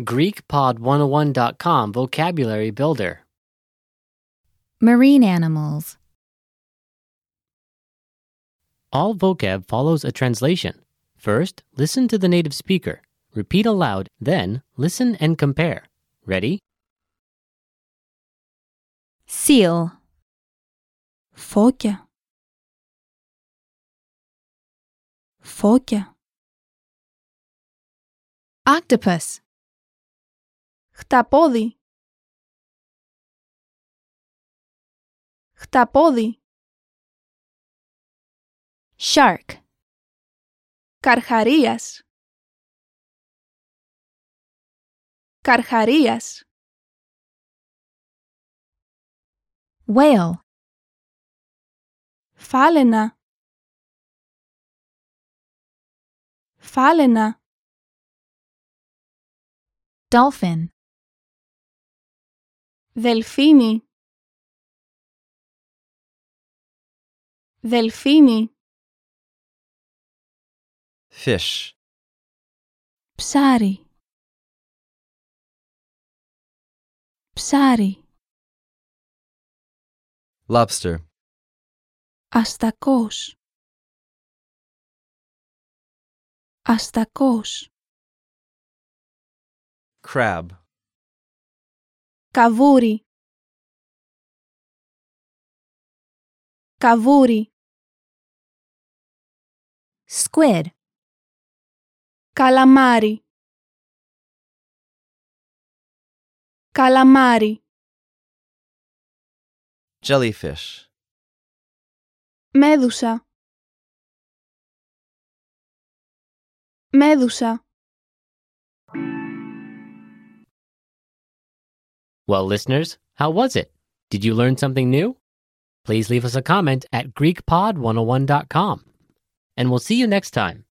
GreekPod101.com Vocabulary Builder. Marine animals. All vocab follows a translation. First, listen to the native speaker. Repeat aloud, then, listen and compare. Ready? Seal. Foca. Foca. Octopus Χταπόδι. Χταπόδι. Shark. Καρχαρίας. Καρχαρίας. Whale. Φάλαινα. Φάλαινα. Dolphin. Δελφίνι. Δελφίνι. fish, Ψάρι. Ψάρι. lobster, Αστακός. Αστακός. crab, Kavuri Kavuri Squid Calamari. Calamari. Jellyfish. Medusa. Medusa. Well, listeners, how was it? Did you learn something new? Please leave us a comment at GreekPod101.com. And we'll see you next time.